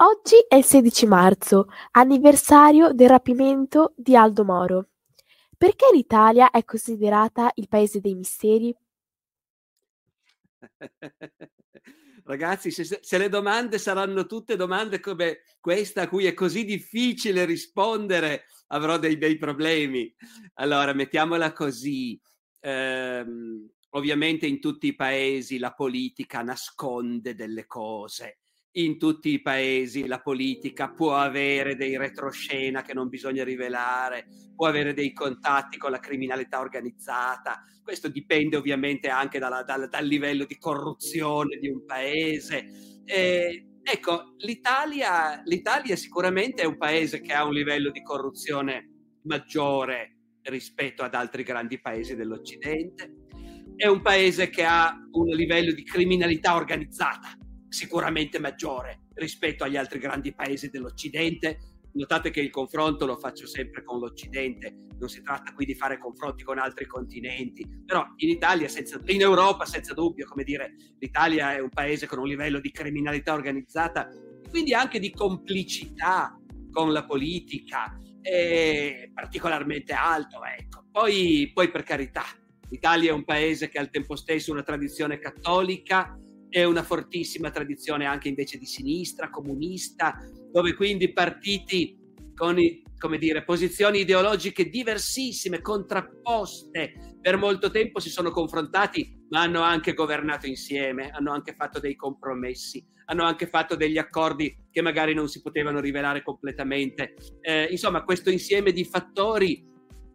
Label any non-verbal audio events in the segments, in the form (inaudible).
Oggi è il 16 marzo, anniversario del rapimento di Aldo Moro. Perché l'Italia è considerata il paese dei misteri? (laughs) Ragazzi, se, se, le domande saranno tutte domande come questa a cui è così difficile rispondere, avrò dei bei problemi. Allora, mettiamola così. Ehm, ovviamente in tutti i paesi la politica nasconde delle cose in tutti i paesi la politica può avere dei retroscena che non bisogna rivelare, può avere dei contatti con la criminalità organizzata. Questo dipende ovviamente anche dalla, dal, dal, livello di corruzione di un paese. E, ecco, l'Italia, l'Italia sicuramente è un paese che ha un livello di corruzione maggiore rispetto ad altri grandi paesi dell'Occidente. È un paese che ha un livello di criminalità organizzata sicuramente maggiore rispetto agli altri grandi paesi dell'Occidente. Notate che il confronto lo faccio sempre con l'Occidente, non si tratta qui di fare confronti con altri continenti, però in Italia, senza, in Europa senza dubbio, come dire, l'Italia è un paese con un livello di criminalità organizzata e quindi anche di complicità con la politica particolarmente alto. Ecco. Poi, poi per carità, l'Italia è un paese che ha al tempo stesso una tradizione cattolica, è una fortissima tradizione anche invece di sinistra, comunista, dove quindi partiti con come dire, posizioni ideologiche diversissime, contrapposte, per molto tempo si sono confrontati, ma hanno anche governato insieme, hanno anche fatto dei compromessi, hanno anche fatto degli accordi che magari non si potevano rivelare completamente. Eh, insomma, questo insieme di fattori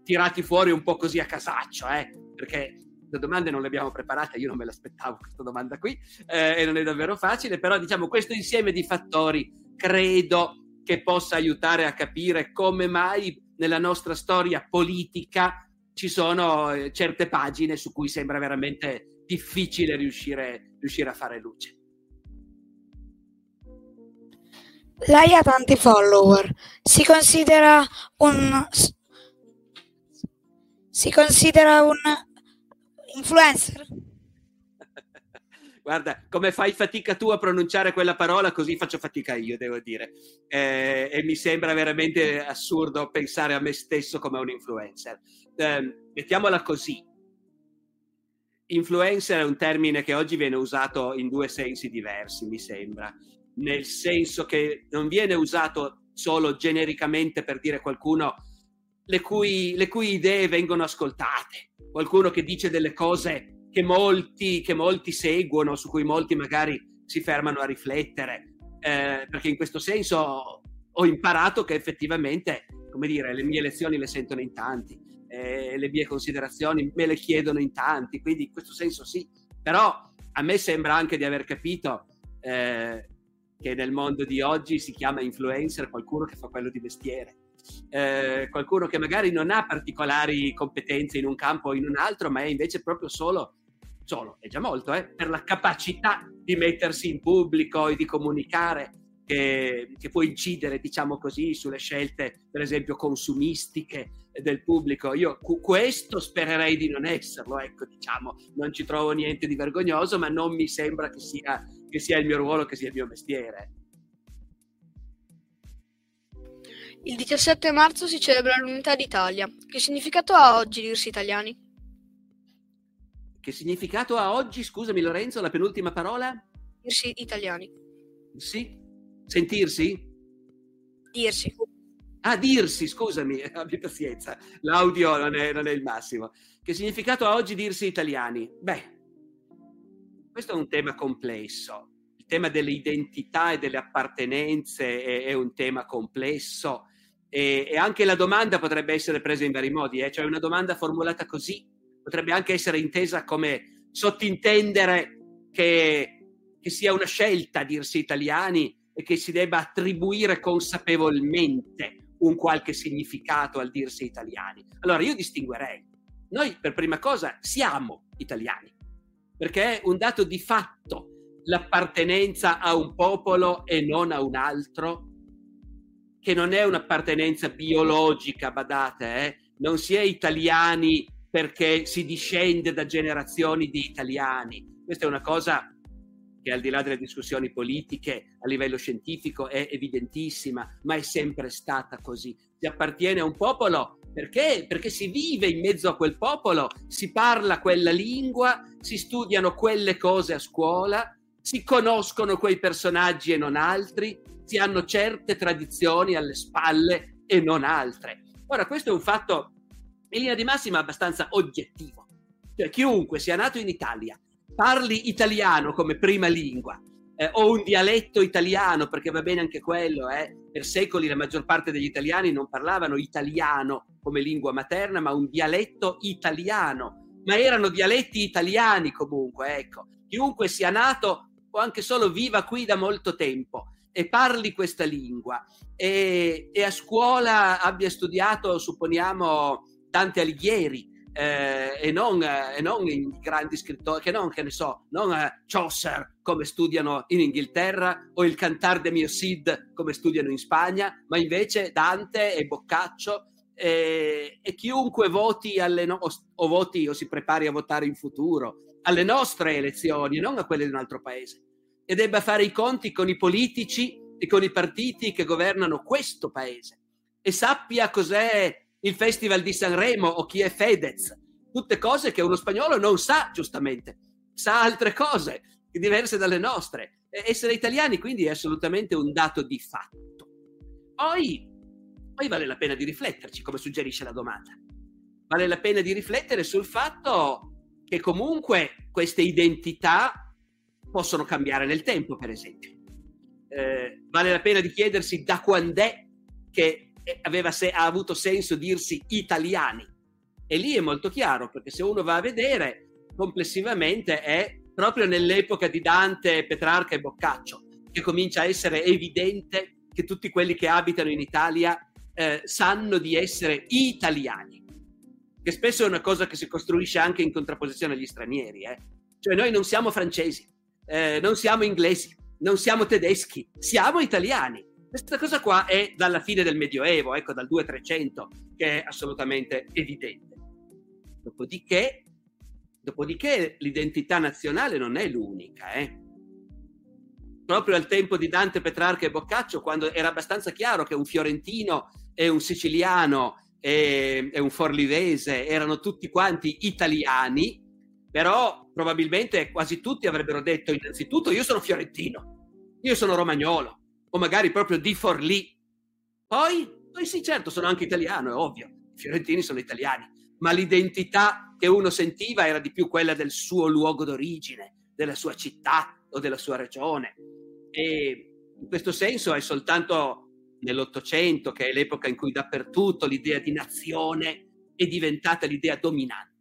tirati fuori un po' così a casaccio, eh, perché le domande non le abbiamo preparate, io non me l'aspettavo questa domanda qui eh, e non è davvero facile, però diciamo questo insieme di fattori credo che possa aiutare a capire come mai nella nostra storia politica ci sono eh, certe pagine su cui sembra veramente difficile riuscire, riuscire a fare luce. Lei ha tanti follower, si considera un si considera un influencer. (laughs) Guarda, come fai fatica tu a pronunciare quella parola, così faccio fatica io, devo dire. Eh, e mi sembra veramente assurdo pensare a me stesso come un influencer. Eh, mettiamola così. Influencer è un termine che oggi viene usato in due sensi diversi, mi sembra. Nel senso che non viene usato solo genericamente per dire qualcuno le cui, le cui idee vengono ascoltate, qualcuno che dice delle cose che molti, che molti seguono, su cui molti magari si fermano a riflettere, eh, perché in questo senso ho imparato che effettivamente, come dire, le mie lezioni le sentono in tanti, eh, le mie considerazioni me le chiedono in tanti, quindi in questo senso sì, però a me sembra anche di aver capito eh, che nel mondo di oggi si chiama influencer qualcuno che fa quello di mestiere eh, qualcuno che magari non ha particolari competenze in un campo o in un altro, ma è invece proprio solo, solo è già molto, eh, per la capacità di mettersi in pubblico e di comunicare. Che, che, può incidere, diciamo così, sulle scelte, per esempio, consumistiche del pubblico. Io questo spererei di non esserlo, ecco, diciamo, non ci trovo niente di vergognoso, ma non mi sembra che sia, che sia il mio ruolo, che sia il mio mestiere. Il 17 marzo si celebra l'Unità d'Italia. Che significato ha oggi dirsi italiani? Che significato ha oggi, scusami Lorenzo, la penultima parola? Dirsi italiani. Sì? Sentirsi? Dirsi. Ah, dirsi, scusami, (laughs) abbi pazienza, l'audio non è, non è, il massimo. Che significato ha oggi dirsi italiani? Beh, questo è un tema complesso. Il tema delle identità e delle appartenenze è, è un tema complesso e, e, anche la domanda potrebbe essere presa in vari modi, eh? cioè una domanda formulata così potrebbe anche essere intesa come sottintendere che, che sia una scelta dirsi italiani e che si debba attribuire consapevolmente un qualche significato al dirsi italiani. Allora io distinguerei. Noi per prima cosa siamo italiani, perché è un dato di fatto l'appartenenza a un popolo e non a un altro che non è un'appartenenza biologica, badate, eh? non si è italiani perché si discende da generazioni di italiani. Questa è una cosa che al di là delle discussioni politiche a livello scientifico è evidentissima, ma è sempre stata così. Si appartiene a un popolo perché? Perché si vive in mezzo a quel popolo, si parla quella lingua, si studiano quelle cose a scuola, si conoscono quei personaggi e non altri, si hanno certe tradizioni alle spalle e non altre. Ora, questo è un fatto in linea di massima abbastanza oggettivo. Cioè, chiunque sia nato in Italia, parli italiano come prima lingua, eh, o un dialetto italiano, perché va bene anche quello, eh. per secoli la maggior parte degli italiani non parlavano italiano come lingua materna, ma un dialetto italiano, ma erano dialetti italiani comunque, ecco. Chiunque sia nato o anche solo viva qui da molto tempo e parli questa lingua. E, e a scuola abbia studiato, supponiamo, Dante Alighieri, eh, e, non, eh, e, non, in grandi scrittori, che non, che ne so, non eh, Chaucer come studiano in Inghilterra o il Cantar de Mio Cid come studiano in Spagna, ma invece Dante e Boccaccio e, e chiunque voti alle no- o, o voti o si prepari a votare in futuro alle nostre elezioni, non a quelle di un altro paese, e debba fare i conti con i politici e con i partiti che governano questo paese e sappia cos'è il Festival di Sanremo o chi è Fedez, tutte cose che uno spagnolo non sa, giustamente, sa altre cose diverse dalle nostre. Essere italiani quindi è assolutamente un dato di fatto. Poi, poi vale la pena di rifletterci, come suggerisce la domanda. Vale la pena di riflettere sul fatto che comunque queste identità possono cambiare nel tempo, per esempio. Eh, vale la pena di chiedersi da quando è che aveva se- ha avuto senso dirsi italiani. E lì è molto chiaro, perché se uno va a vedere, complessivamente è proprio nell'epoca di Dante, Petrarca e Boccaccio che comincia a essere evidente che tutti quelli che abitano in Italia eh, sanno di essere italiani, che spesso è una cosa che si costruisce anche in contrapposizione agli stranieri. Eh. Cioè noi non siamo francesi, eh, non siamo inglesi, non siamo tedeschi, siamo italiani questa cosa qua è dalla fine del Medioevo, ecco dal 2300, che è assolutamente evidente. Dopodiché, dopodiché l'identità nazionale non è l'unica. Eh? Proprio al tempo di Dante, Petrarca e Boccaccio, quando era abbastanza chiaro che un fiorentino e un siciliano e, e un forlivese erano tutti quanti italiani, però probabilmente quasi tutti avrebbero detto innanzitutto io sono fiorentino, io sono romagnolo, o magari proprio di Forlì. Poi, poi sì, certo, sono anche italiano, è ovvio, i fiorentini sono italiani, ma l'identità che uno sentiva era di più quella del suo luogo d'origine, della sua città o della sua regione. E in questo senso è soltanto nell'Ottocento, che è l'epoca in cui dappertutto l'idea di nazione è diventata l'idea dominante,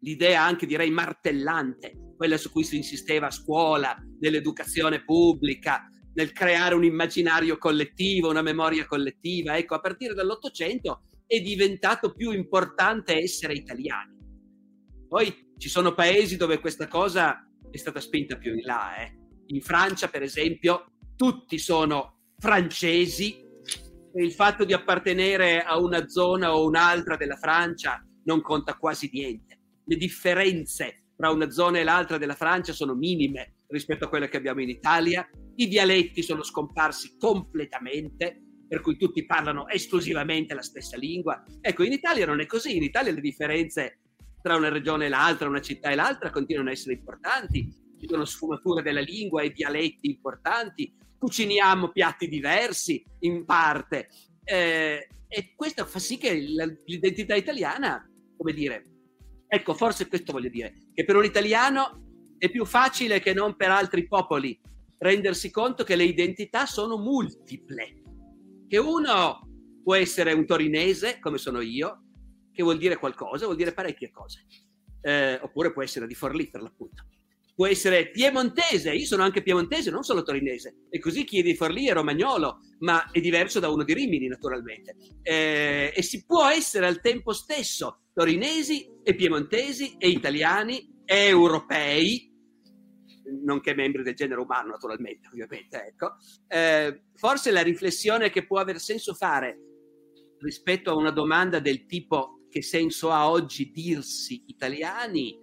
l'idea anche direi martellante, quella su cui si insisteva a scuola, nell'educazione pubblica, nel creare un immaginario collettivo, una memoria collettiva. Ecco, a partire dall'Ottocento è diventato più importante essere italiani. Poi ci sono paesi dove questa cosa è stata spinta più in là. Eh. In Francia, per esempio, tutti sono francesi e il fatto di appartenere a una zona o un'altra della Francia non conta quasi niente. Le differenze tra una zona e l'altra della Francia sono minime rispetto a quelle che abbiamo in Italia, i dialetti sono scomparsi completamente, per cui tutti parlano esclusivamente la stessa lingua. Ecco, in Italia non è così, in Italia le differenze tra una regione e l'altra, una città e l'altra continuano a essere importanti, ci sono sfumature della lingua e dialetti importanti, cuciniamo piatti diversi in parte. Eh, e questo fa sì che l'identità italiana, come dire, ecco, forse questo voglio dire, che per un italiano è più facile che non per altri popoli rendersi conto che le identità sono multiple, che uno può essere un torinese, come sono io, che vuol dire qualcosa, vuol dire parecchie cose, eh, oppure può essere di Forlì per l'appunto. Può essere piemontese, io sono anche piemontese, non solo torinese, e così chi è di Forlì è romagnolo, ma è diverso da uno di Rimini naturalmente. Eh, e si può essere al tempo stesso torinesi e piemontesi e italiani e europei, nonché membri del genere umano, naturalmente, ovviamente. Ecco. Eh, forse la riflessione che può aver senso fare rispetto a una domanda del tipo che senso ha oggi dirsi italiani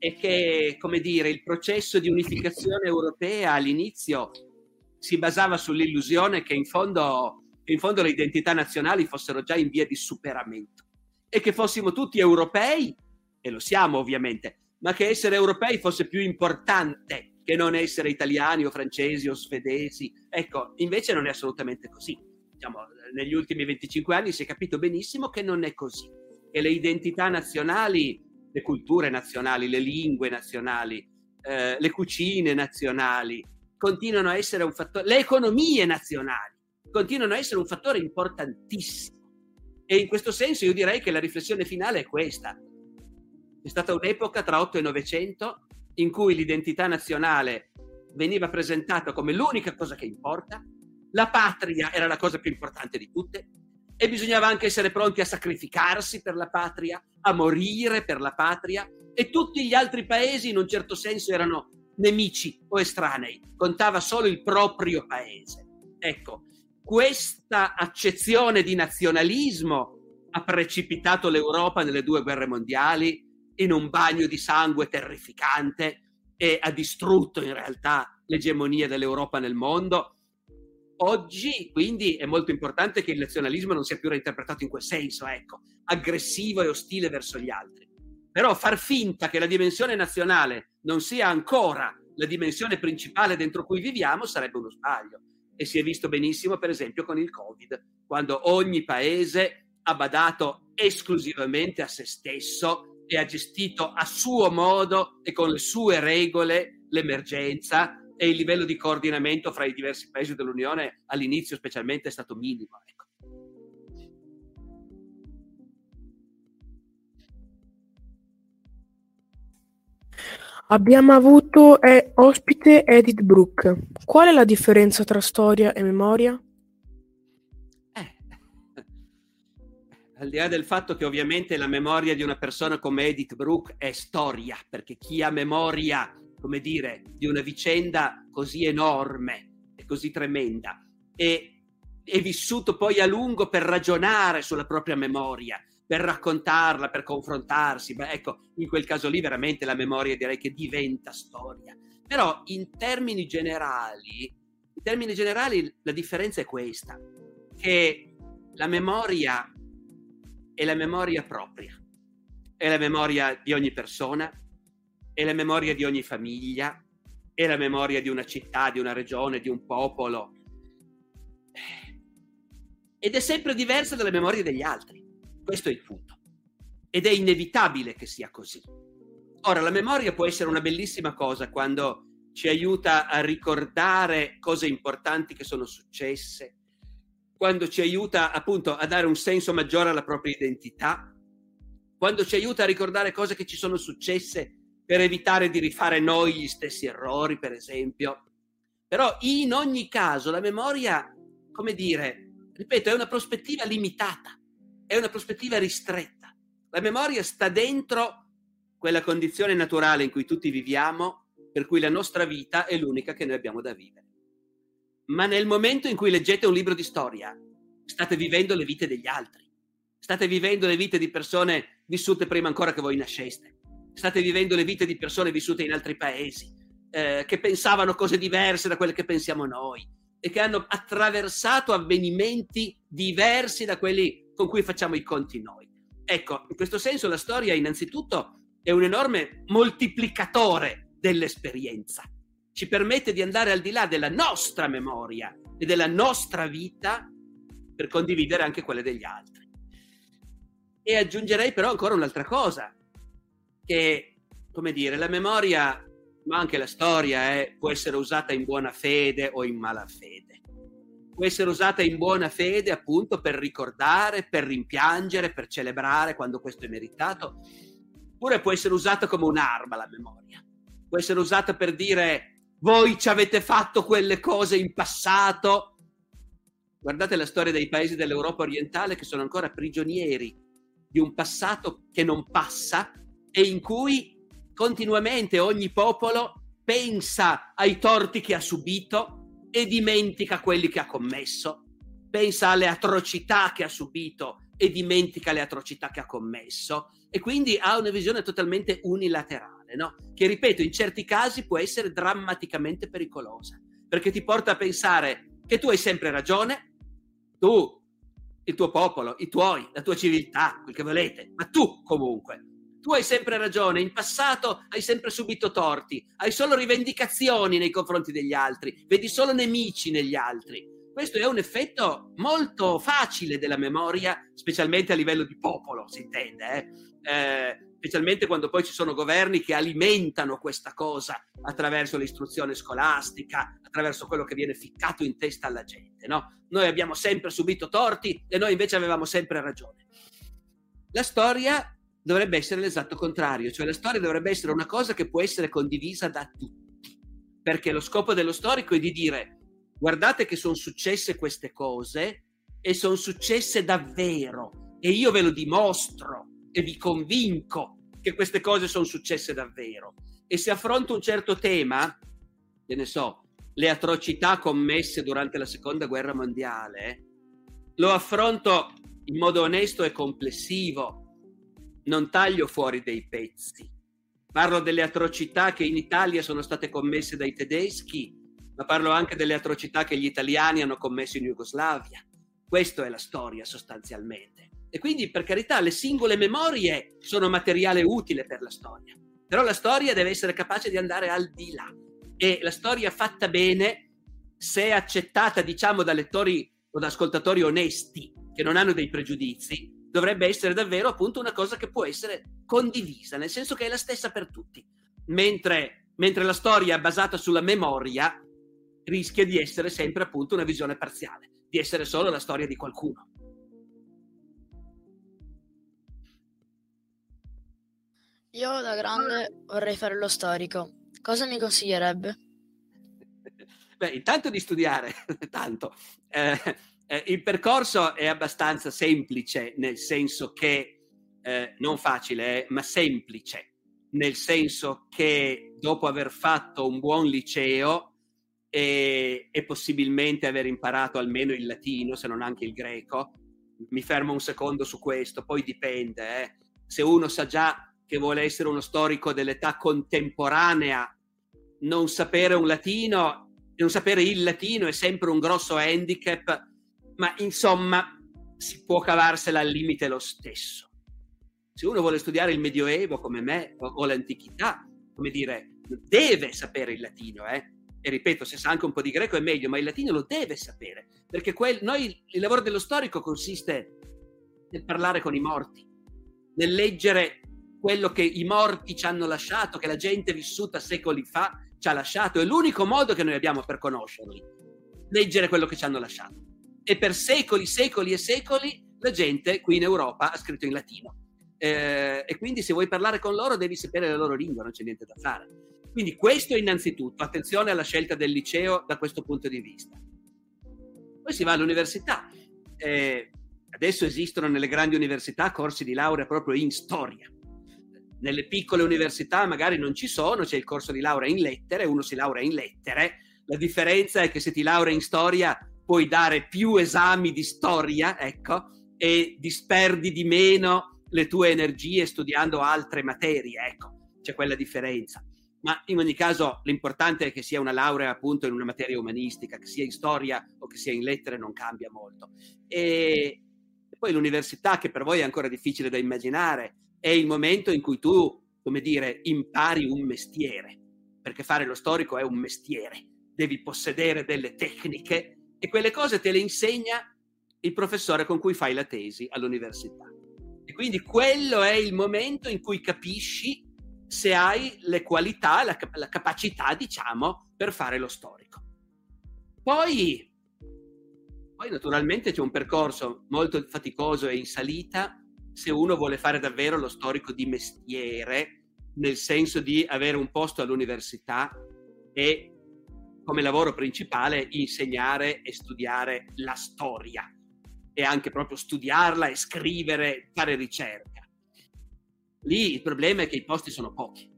è che, come dire, il processo di unificazione europea all'inizio si basava sull'illusione che in fondo, in fondo le identità nazionali fossero già in via di superamento e che fossimo tutti europei, e lo siamo ovviamente, ma che essere europei fosse più importante che non essere italiani o francesi o svedesi. Ecco, invece non è assolutamente così. Diciamo, negli ultimi 25 anni si è capito benissimo che non è così, che le identità nazionali le culture nazionali, le lingue nazionali, eh, le cucine nazionali, continuano a essere un fattore, le economie nazionali continuano a essere un fattore importantissimo. E in questo senso io direi che la riflessione finale è questa. È stata un'epoca tra 8 e 900 in cui l'identità nazionale veniva presentata come l'unica cosa che importa, la patria era la cosa più importante di tutte, e bisognava anche essere pronti a sacrificarsi per la patria, a morire per la patria. E tutti gli altri paesi in un certo senso erano nemici o estranei, contava solo il proprio paese. Ecco, questa accezione di nazionalismo ha precipitato l'Europa nelle due guerre mondiali in un bagno di sangue terrificante e ha distrutto in realtà l'egemonia dell'Europa nel mondo Oggi quindi è molto importante che il nazionalismo non sia più reinterpretato in quel senso, ecco, aggressivo e ostile verso gli altri. Però far finta che la dimensione nazionale non sia ancora la dimensione principale dentro cui viviamo sarebbe uno sbaglio. E si è visto benissimo, per esempio, con il Covid, quando ogni paese ha badato esclusivamente a se stesso e ha gestito a suo modo e con le sue regole l'emergenza e il livello di coordinamento fra i diversi paesi dell'Unione all'inizio specialmente è stato minimo. Ecco. Abbiamo avuto eh, ospite Edith Brooke. Qual è la differenza tra storia e memoria? Eh, (laughs) al di là del fatto che ovviamente la memoria di una persona come Edith Brooke è storia, perché chi ha memoria come dire, di una vicenda così enorme e così tremenda e è vissuto poi a lungo per ragionare sulla propria memoria, per raccontarla, per confrontarsi. Beh, ecco, in quel caso lì veramente la memoria direi che diventa storia. Però in termini generali, in termini generali la differenza è questa, che la memoria è la memoria propria, è la memoria di ogni persona, è la memoria di ogni famiglia, è la memoria di una città, di una regione, di un popolo. Ed è sempre diversa dalle memorie degli altri. Questo è il punto. Ed è inevitabile che sia così. Ora, la memoria può essere una bellissima cosa quando ci aiuta a ricordare cose importanti che sono successe, quando ci aiuta appunto a dare un senso maggiore alla propria identità, quando ci aiuta a ricordare cose che ci sono successe per evitare di rifare noi gli stessi errori, per esempio. Però in ogni caso la memoria, come dire, ripeto, è una prospettiva limitata, è una prospettiva ristretta. La memoria sta dentro quella condizione naturale in cui tutti viviamo, per cui la nostra vita è l'unica che noi abbiamo da vivere. Ma nel momento in cui leggete un libro di storia, state vivendo le vite degli altri, state vivendo le vite di persone vissute prima ancora che voi nasceste state vivendo le vite di persone vissute in altri paesi, eh, che pensavano cose diverse da quelle che pensiamo noi e che hanno attraversato avvenimenti diversi da quelli con cui facciamo i conti noi. Ecco, in questo senso la storia innanzitutto è un enorme moltiplicatore dell'esperienza. Ci permette di andare al di là della nostra memoria e della nostra vita per condividere anche quelle degli altri. E aggiungerei però ancora un'altra cosa, che, come dire, la memoria, ma anche la storia, eh, può essere usata in buona fede o in malafede. Può essere usata in buona fede appunto per ricordare, per rimpiangere, per celebrare quando questo è meritato, oppure può essere usata come un'arma la memoria. Può essere usata per dire voi ci avete fatto quelle cose in passato. Guardate la storia dei paesi dell'Europa orientale che sono ancora prigionieri di un passato che non passa e in cui continuamente ogni popolo pensa ai torti che ha subito e dimentica quelli che ha commesso, pensa alle atrocità che ha subito e dimentica le atrocità che ha commesso, e quindi ha una visione totalmente unilaterale, no? che ripeto in certi casi può essere drammaticamente pericolosa, perché ti porta a pensare che tu hai sempre ragione, tu, il tuo popolo, i tuoi, la tua civiltà, quel che volete, ma tu comunque. Tu hai sempre ragione, in passato hai sempre subito torti, hai solo rivendicazioni nei confronti degli altri, vedi solo nemici negli altri. Questo è un effetto molto facile della memoria, specialmente a livello di popolo, si intende, eh? Eh, specialmente quando poi ci sono governi che alimentano questa cosa attraverso l'istruzione scolastica, attraverso quello che viene ficcato in testa alla gente. No? Noi abbiamo sempre subito torti e noi invece avevamo sempre ragione. La storia dovrebbe essere l'esatto contrario, cioè la storia dovrebbe essere una cosa che può essere condivisa da tutti, perché lo scopo dello storico è di dire guardate che sono successe queste cose e sono successe davvero e io ve lo dimostro e vi convinco che queste cose sono successe davvero. E se affronto un certo tema, che ne so, le atrocità commesse durante la seconda guerra mondiale, lo affronto in modo onesto e complessivo, non taglio fuori dei pezzi. Parlo delle atrocità che in Italia sono state commesse dai tedeschi, ma parlo anche delle atrocità che gli italiani hanno commesso in Jugoslavia. Questa è la storia sostanzialmente. E quindi, per carità, le singole memorie sono materiale utile per la storia, però la storia deve essere capace di andare al di là. E la storia fatta bene, se accettata, diciamo, da lettori o da ascoltatori onesti, che non hanno dei pregiudizi, dovrebbe essere davvero appunto una cosa che può essere condivisa, nel senso che è la stessa per tutti. Mentre, mentre la storia basata sulla memoria rischia di essere sempre appunto una visione parziale, di essere solo la storia di qualcuno. Io da grande vorrei fare lo storico. Cosa mi consiglierebbe? (laughs) Beh, intanto di studiare, (laughs) tanto. Eh, eh, il percorso è abbastanza semplice, nel senso che, eh, non facile, eh, ma semplice, nel senso che dopo aver fatto un buon liceo e, e possibilmente aver imparato almeno il latino, se non anche il greco, mi fermo un secondo su questo, poi dipende. Eh. Se uno sa già che vuole essere uno storico dell'età contemporanea, non sapere un latino, non sapere il latino è sempre un grosso handicap, ma insomma si può cavarsela al limite lo stesso. Se uno vuole studiare il Medioevo come me o, l'antichità, come dire, deve sapere il latino, eh? E ripeto, se sa anche un po' di greco è meglio, ma il latino lo deve sapere, perché quel, noi, il lavoro dello storico consiste nel parlare con i morti, nel leggere quello che i morti ci hanno lasciato, che la gente vissuta secoli fa ci ha lasciato. È l'unico modo che noi abbiamo per conoscerli, leggere quello che ci hanno lasciato. E per secoli, secoli e secoli la gente qui in Europa ha scritto in latino. Eh, e quindi se vuoi parlare con loro devi sapere la loro lingua, non c'è niente da fare. Quindi questo innanzitutto, attenzione alla scelta del liceo da questo punto di vista. Poi si va all'università. Eh, adesso esistono nelle grandi università corsi di laurea proprio in storia nelle piccole università magari non ci sono, c'è il corso di laurea in lettere, uno si laurea in lettere, la differenza è che se ti laurea in storia puoi dare più esami di storia, ecco, e disperdi di meno le tue energie studiando altre materie, ecco, c'è quella differenza. Ma in ogni caso l'importante è che sia una laurea appunto in una materia umanistica, che sia in storia o che sia in lettere non cambia molto. E poi l'università, che per voi è ancora difficile da immaginare, è il momento in cui tu, come dire, impari un mestiere, perché fare lo storico è un mestiere, devi possedere delle tecniche e quelle cose te le insegna il professore con cui fai la tesi all'università. E quindi quello è il momento in cui capisci se hai le qualità, la, la capacità, diciamo, per fare lo storico. Poi, poi naturalmente c'è un percorso molto faticoso e in salita se uno vuole fare davvero lo storico di mestiere, nel senso di avere un posto all'università e come lavoro principale insegnare e studiare la storia e anche proprio studiarla e scrivere, fare ricerca. Lì il problema è che i posti sono pochi.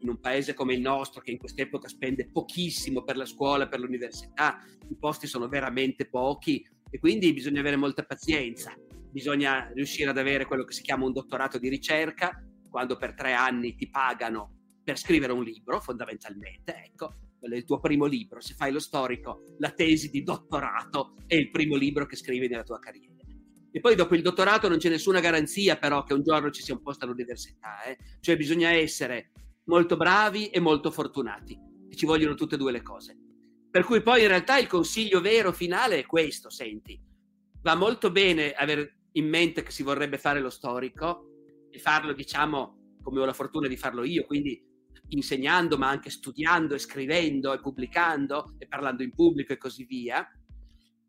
In un paese come il nostro, che in quest'epoca spende pochissimo per la scuola, per l'università, i posti sono veramente pochi e quindi bisogna avere molta pazienza bisogna riuscire ad avere quello che si chiama un dottorato di ricerca, quando per tre anni ti pagano per scrivere un libro, fondamentalmente, ecco, il tuo primo libro, se fai lo storico, la tesi di dottorato è il primo libro che scrivi nella tua carriera. E poi dopo il dottorato non c'è nessuna garanzia però che un giorno ci sia un posto all'università, eh? cioè bisogna essere molto bravi e molto fortunati, e ci vogliono tutte e due le cose. Per cui poi in realtà il consiglio vero finale è questo, senti, va molto bene avere in mente che si vorrebbe fare lo storico e farlo, diciamo, come ho la fortuna di farlo io, quindi insegnando, ma anche studiando e scrivendo e pubblicando e parlando in pubblico e così via.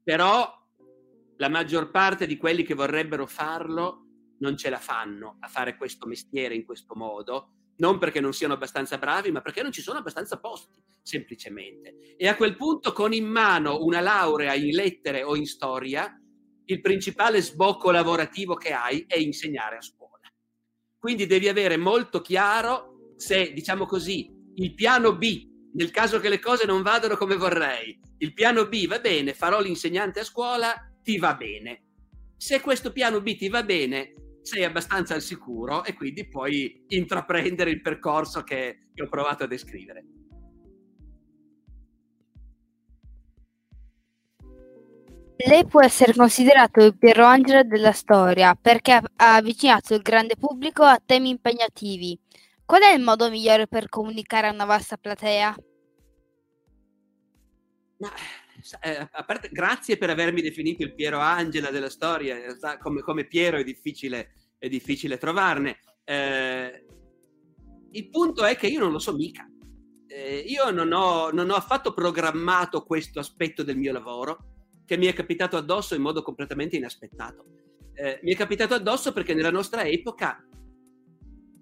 Però la maggior parte di quelli che vorrebbero farlo non ce la fanno a fare questo mestiere in questo modo, non perché non siano abbastanza bravi, ma perché non ci sono abbastanza posti, semplicemente. E a quel punto, con in mano una laurea in lettere o in storia, il principale sbocco lavorativo che hai è insegnare a scuola. Quindi devi avere molto chiaro se, diciamo così, il piano B, nel caso che le cose non vadano come vorrei, il piano B va bene, farò l'insegnante a scuola, ti va bene. Se questo piano B ti va bene, sei abbastanza al sicuro e quindi puoi intraprendere il percorso che, che ho provato a descrivere. Lei può essere considerato il Piero Angela della storia perché ha avvicinato il grande pubblico a temi impegnativi. Qual è il modo migliore per comunicare a una vasta platea? Ma, eh, parte, grazie per avermi definito il Piero Angela della storia, come, come Piero è difficile, è difficile trovarne. Eh, il punto è che io non lo so mica. Eh, io non ho, non ho affatto programmato questo aspetto del mio lavoro che mi è capitato addosso in modo completamente inaspettato. Eh, mi è capitato addosso perché nella nostra epoca,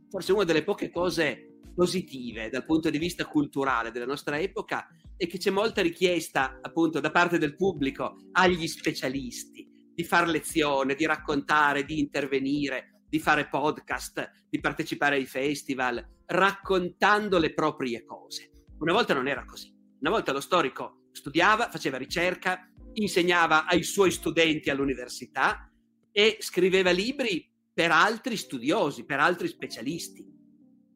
forse una delle poche cose positive dal punto di vista culturale della nostra epoca è che c'è molta richiesta appunto da parte del pubblico agli specialisti di fare lezione, di raccontare, di intervenire, di fare podcast, di partecipare ai festival, raccontando le proprie cose. Una volta non era così. Una volta lo storico studiava, faceva ricerca, insegnava ai suoi studenti all'università e scriveva libri per altri studiosi, per altri specialisti,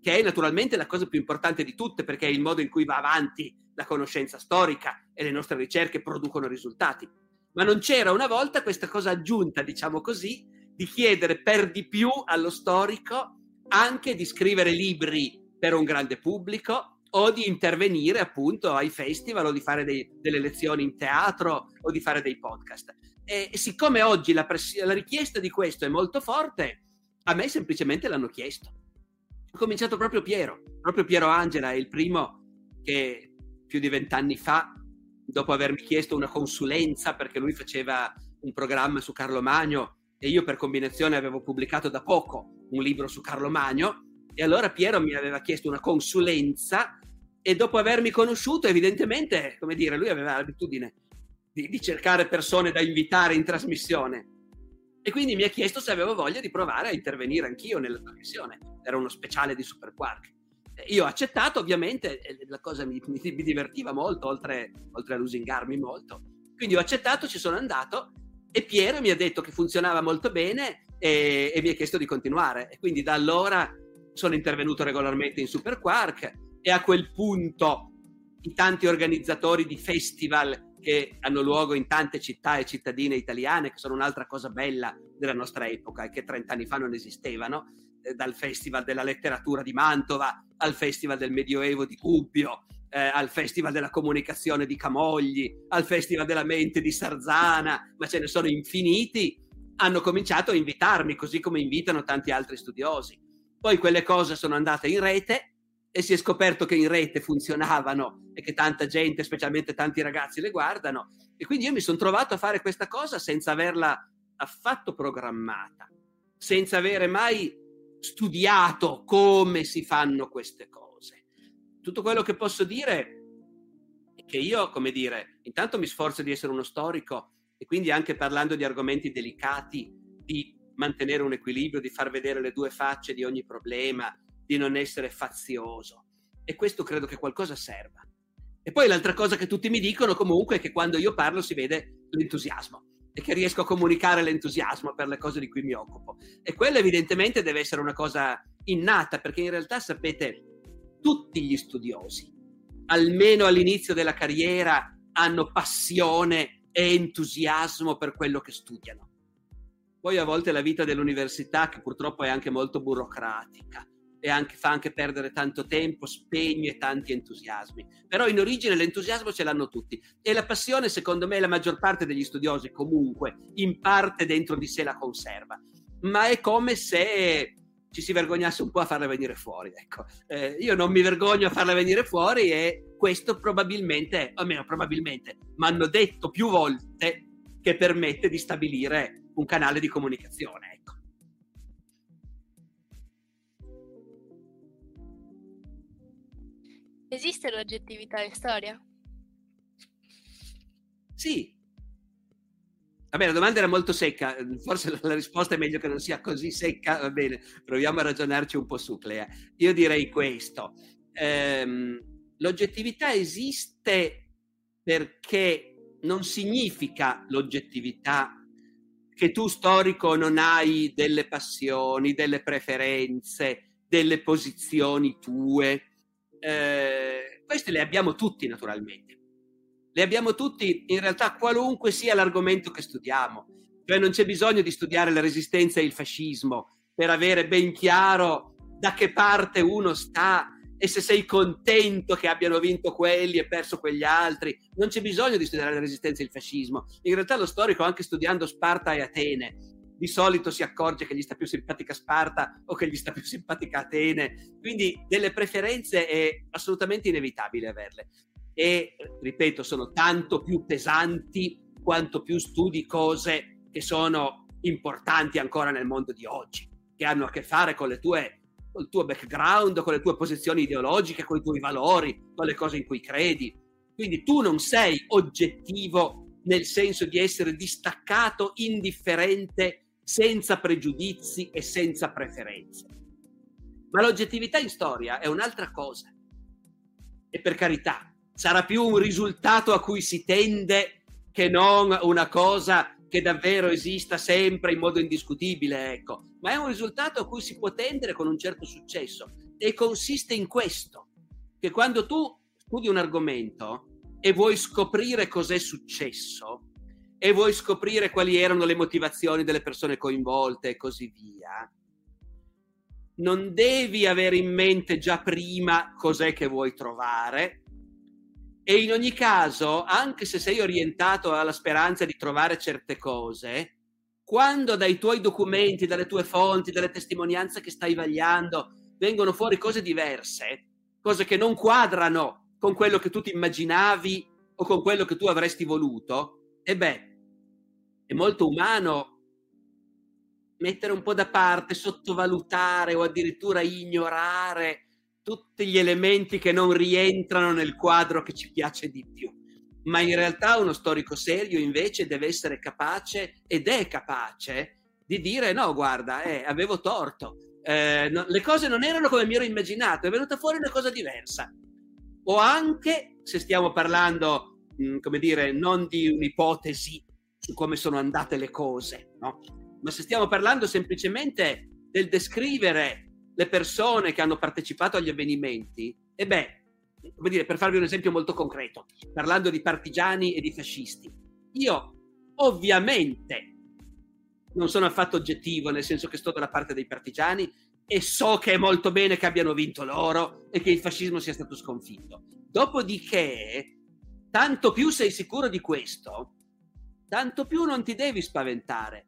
che è naturalmente la cosa più importante di tutte perché è il modo in cui va avanti la conoscenza storica e le nostre ricerche producono risultati. Ma non c'era una volta questa cosa aggiunta, diciamo così, di chiedere per di più allo storico anche di scrivere libri per un grande pubblico, o di intervenire appunto ai festival o di fare dei, delle lezioni in teatro o di fare dei podcast. E, siccome oggi la, press- la richiesta di questo è molto forte, a me semplicemente l'hanno chiesto. Ho cominciato proprio Piero, proprio Piero Angela è il primo che più di vent'anni fa, dopo avermi chiesto una consulenza perché lui faceva un programma su Carlo Magno e io per combinazione avevo pubblicato da poco un libro su Carlo Magno e allora Piero mi aveva chiesto una consulenza e dopo avermi conosciuto, evidentemente, come dire, lui aveva l'abitudine di, di, cercare persone da invitare in trasmissione. E quindi mi ha chiesto se avevo voglia di provare a intervenire anch'io nella trasmissione. Era uno speciale di Super Quark. Io ho accettato, ovviamente, la cosa mi, mi, mi divertiva molto, oltre, oltre, a lusingarmi molto. Quindi ho accettato, ci sono andato e Piero mi ha detto che funzionava molto bene e, e mi ha chiesto di continuare. E quindi da allora sono intervenuto regolarmente in Super Quark e a quel punto i tanti organizzatori di festival che hanno luogo in tante città e cittadine italiane, che sono un'altra cosa bella della nostra epoca e che 30 anni fa non esistevano, eh, dal Festival della Letteratura di Mantova al Festival del Medioevo di Gubbio, eh, al Festival della Comunicazione di Camogli, al Festival della Mente di Sarzana, ma ce ne sono infiniti, hanno cominciato a invitarmi, così come invitano tanti altri studiosi. Poi quelle cose sono andate in rete e si è scoperto che in rete funzionavano e che tanta gente, specialmente tanti ragazzi, le guardano. E quindi io mi sono trovato a fare questa cosa senza averla affatto programmata, senza avere mai studiato come si fanno queste cose. Tutto quello che posso dire è che io, come dire, intanto mi sforzo di essere uno storico e quindi anche parlando di argomenti delicati, di mantenere un equilibrio, di far vedere le due facce di ogni problema, di non essere fazioso. E questo credo che qualcosa serva. E poi l'altra cosa che tutti mi dicono comunque è che quando io parlo si vede l'entusiasmo. e che riesco a comunicare l'entusiasmo per le cose di cui mi occupo. E quello evidentemente deve essere una cosa innata, perché in realtà sapete, tutti gli studiosi, almeno all'inizio della carriera, hanno passione e entusiasmo per quello che studiano. Poi a volte la vita dell'università, che purtroppo è anche molto burocratica, e anche, fa anche perdere tanto tempo, spegne tanti entusiasmi. Però in origine l'entusiasmo ce l'hanno tutti e la passione, secondo me, la maggior parte degli studiosi comunque in parte dentro di sé la conserva. Ma è come se ci si vergognasse un po' a farla venire fuori. Ecco. Eh, io non mi vergogno a farla venire fuori e questo probabilmente, almeno probabilmente, mi hanno detto più volte che permette di stabilire un canale di comunicazione. Esiste l'oggettività in storia? Sì. Vabbè, la domanda era molto secca, forse la risposta è meglio che non sia così secca, va bene, proviamo a ragionarci un po' su, Clea. Io direi questo, ehm, l'oggettività esiste perché non significa l'oggettività che tu storico non hai delle passioni, delle preferenze, delle posizioni tue, eh, queste le abbiamo tutti naturalmente. Le abbiamo tutti in realtà qualunque sia l'argomento che studiamo. Cioè non c'è bisogno di studiare la resistenza e il fascismo per avere ben chiaro da che parte uno sta e se sei contento che abbiano vinto quelli e perso quegli altri. Non c'è bisogno di studiare la resistenza e il fascismo. In realtà lo storico, anche studiando Sparta e Atene, di solito si accorge che gli sta più simpatica Sparta o che gli sta più simpatica Atene. Quindi delle preferenze è assolutamente inevitabile averle. E, ripeto, sono tanto più pesanti quanto più studi cose che sono importanti ancora nel mondo di oggi, che hanno a che fare con le tue col tuo background, con le tue posizioni ideologiche, con i tuoi valori, con le cose in cui credi. Quindi tu non sei oggettivo nel senso di essere distaccato, indifferente senza pregiudizi e senza preferenze. Ma l'oggettività in storia è un'altra cosa. E per carità, sarà più un risultato a cui si tende che non una cosa che davvero esista sempre in modo indiscutibile, ecco. Ma è un risultato a cui si può tendere con un certo successo e consiste in questo, che quando tu studi un argomento e vuoi scoprire cos'è successo, e vuoi scoprire quali erano le motivazioni delle persone coinvolte e così via, non devi avere in mente già prima cos'è che vuoi trovare. E in ogni caso, anche se sei orientato alla speranza di trovare certe cose, quando dai tuoi documenti, dalle tue fonti, dalle testimonianze che stai vagliando, vengono fuori cose diverse, cose che non quadrano con quello che tu ti immaginavi o con quello che tu avresti voluto, e beh, è molto umano mettere un po' da parte, sottovalutare o addirittura ignorare tutti gli elementi che non rientrano nel quadro che ci piace di più. Ma in realtà uno storico serio invece deve essere capace ed è capace di dire no, guarda, eh, avevo torto, eh, no, le cose non erano come mi ero immaginato, è venuta fuori una cosa diversa. O anche, se stiamo parlando, mh, come dire, non di un'ipotesi su come sono andate le cose, no? ma se stiamo parlando semplicemente del descrivere le persone che hanno partecipato agli avvenimenti, e beh, come dire, per farvi un esempio molto concreto, parlando di partigiani e di fascisti, io ovviamente non sono affatto oggettivo, nel senso che sto dalla parte dei partigiani e so che è molto bene che abbiano vinto loro e che il fascismo sia stato sconfitto. Dopodiché, tanto più sei sicuro di questo, tanto più non ti devi spaventare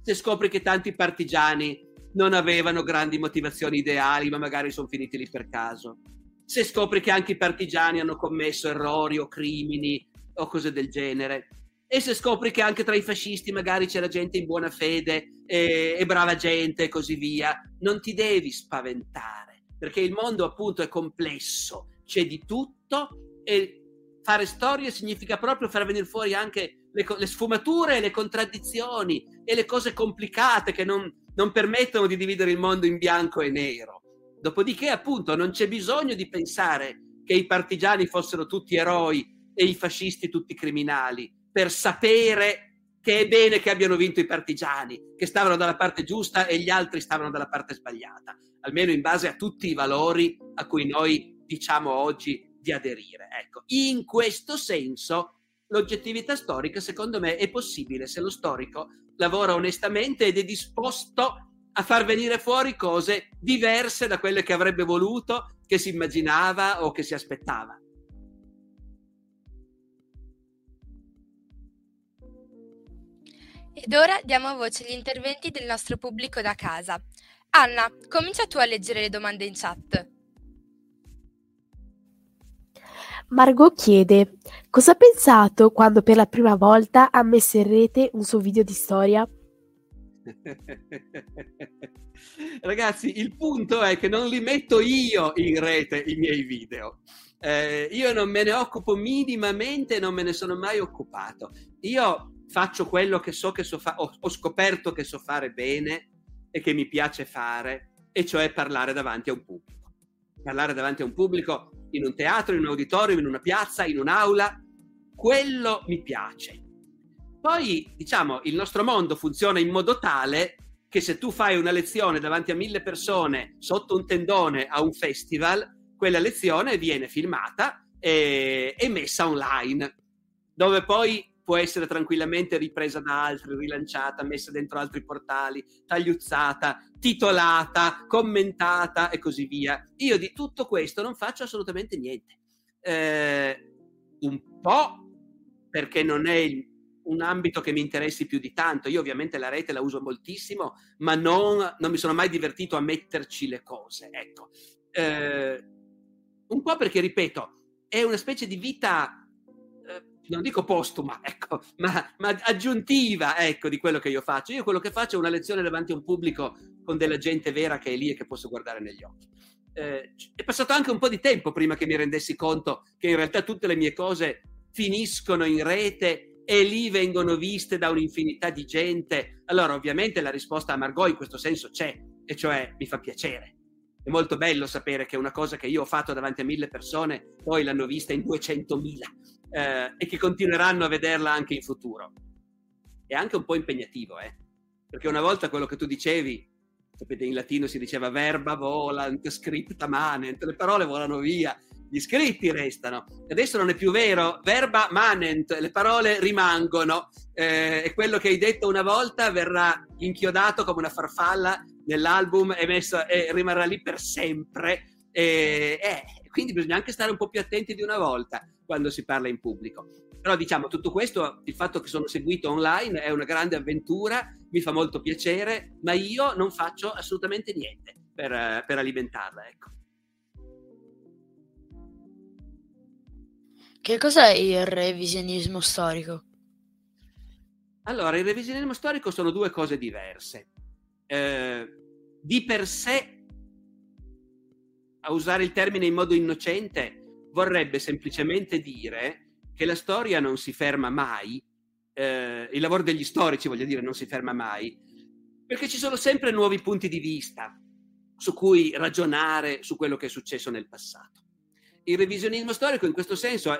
se scopri che tanti partigiani non avevano grandi motivazioni ideali, ma magari sono finiti lì per caso. Se scopri che anche i partigiani hanno commesso errori o crimini o cose del genere. E se scopri che anche tra i fascisti magari c'era gente in buona fede e, e brava gente e così via, non ti devi spaventare, perché il mondo appunto è complesso, c'è di tutto e fare storie significa proprio far venire fuori anche le, le sfumature, le contraddizioni e le cose complicate che non, non permettono di dividere il mondo in bianco e nero. Dopodiché, appunto, non c'è bisogno di pensare che i partigiani fossero tutti eroi e i fascisti tutti criminali per sapere che è bene che abbiano vinto i partigiani, che stavano dalla parte giusta e gli altri stavano dalla parte sbagliata, almeno in base a tutti i valori a cui noi diciamo oggi di aderire. Ecco, in questo senso l'oggettività storica secondo me è possibile se lo storico lavora onestamente ed è disposto a far venire fuori cose diverse da quelle che avrebbe voluto, che si immaginava o che si aspettava. Ed ora diamo voce agli interventi del nostro pubblico da casa. Anna, comincia tu a leggere le domande in chat. Margot chiede: Cosa ha pensato quando per la prima volta ha messo in rete un suo video di storia? (laughs) Ragazzi, il punto è che non li metto io in rete i miei video. Eh, io non me ne occupo minimamente, non me ne sono mai occupato. Io faccio quello che so che so fare, ho, ho scoperto che so fare bene e che mi piace fare, e cioè parlare davanti a un pubblico. Parlare davanti a un pubblico in un teatro, in un auditorium, in una piazza, in un'aula, quello mi piace. Poi, diciamo, il nostro mondo funziona in modo tale che se tu fai una lezione davanti a mille persone sotto un tendone a un festival, quella lezione viene filmata e, e messa online, dove poi può essere tranquillamente ripresa da altri, rilanciata, messa dentro altri portali, tagliuzzata, titolata, commentata e così via. Io di tutto questo non faccio assolutamente niente. Eh, un po' perché non è il, un ambito che mi interessi più di tanto. Io ovviamente la rete la uso moltissimo, ma non, non mi sono mai divertito a metterci le cose. Ecco. Eh, un po' perché, ripeto, è una specie di vita non dico postuma, ecco, ma, ma, aggiuntiva ecco, di quello che io faccio. Io quello che faccio è una lezione davanti a un pubblico con della gente vera che è lì e che posso guardare negli occhi. Eh, è passato anche un po' di tempo prima che mi rendessi conto che in realtà tutte le mie cose finiscono in rete e lì vengono viste da un'infinità di gente. Allora, ovviamente la risposta a Margot in questo senso c'è, e cioè mi fa piacere. È molto bello sapere che una cosa che io ho fatto davanti a mille persone poi l'hanno vista in 200.000 eh, e che continueranno a vederla anche in futuro. È anche un po' impegnativo, eh? perché una volta quello che tu dicevi, sapete in latino si diceva verba volant, scripta manent, le parole volano via, gli scritti restano. Adesso non è più vero, verba manent, le parole rimangono eh, e quello che hai detto una volta verrà inchiodato come una farfalla nell'album e, messo, e rimarrà lì per sempre. E, eh, quindi bisogna anche stare un po' più attenti di una volta quando si parla in pubblico. Però diciamo tutto questo, il fatto che sono seguito online è una grande avventura, mi fa molto piacere, ma io non faccio assolutamente niente per, per alimentarla. Ecco. Che cos'è il revisionismo storico? Allora, il revisionismo storico sono due cose diverse. Eh, di per sé, a usare il termine in modo innocente, vorrebbe semplicemente dire che la storia non si ferma mai, eh, il lavoro degli storici, voglio dire, non si ferma mai, perché ci sono sempre nuovi punti di vista su cui ragionare su quello che è successo nel passato. Il revisionismo storico in questo senso,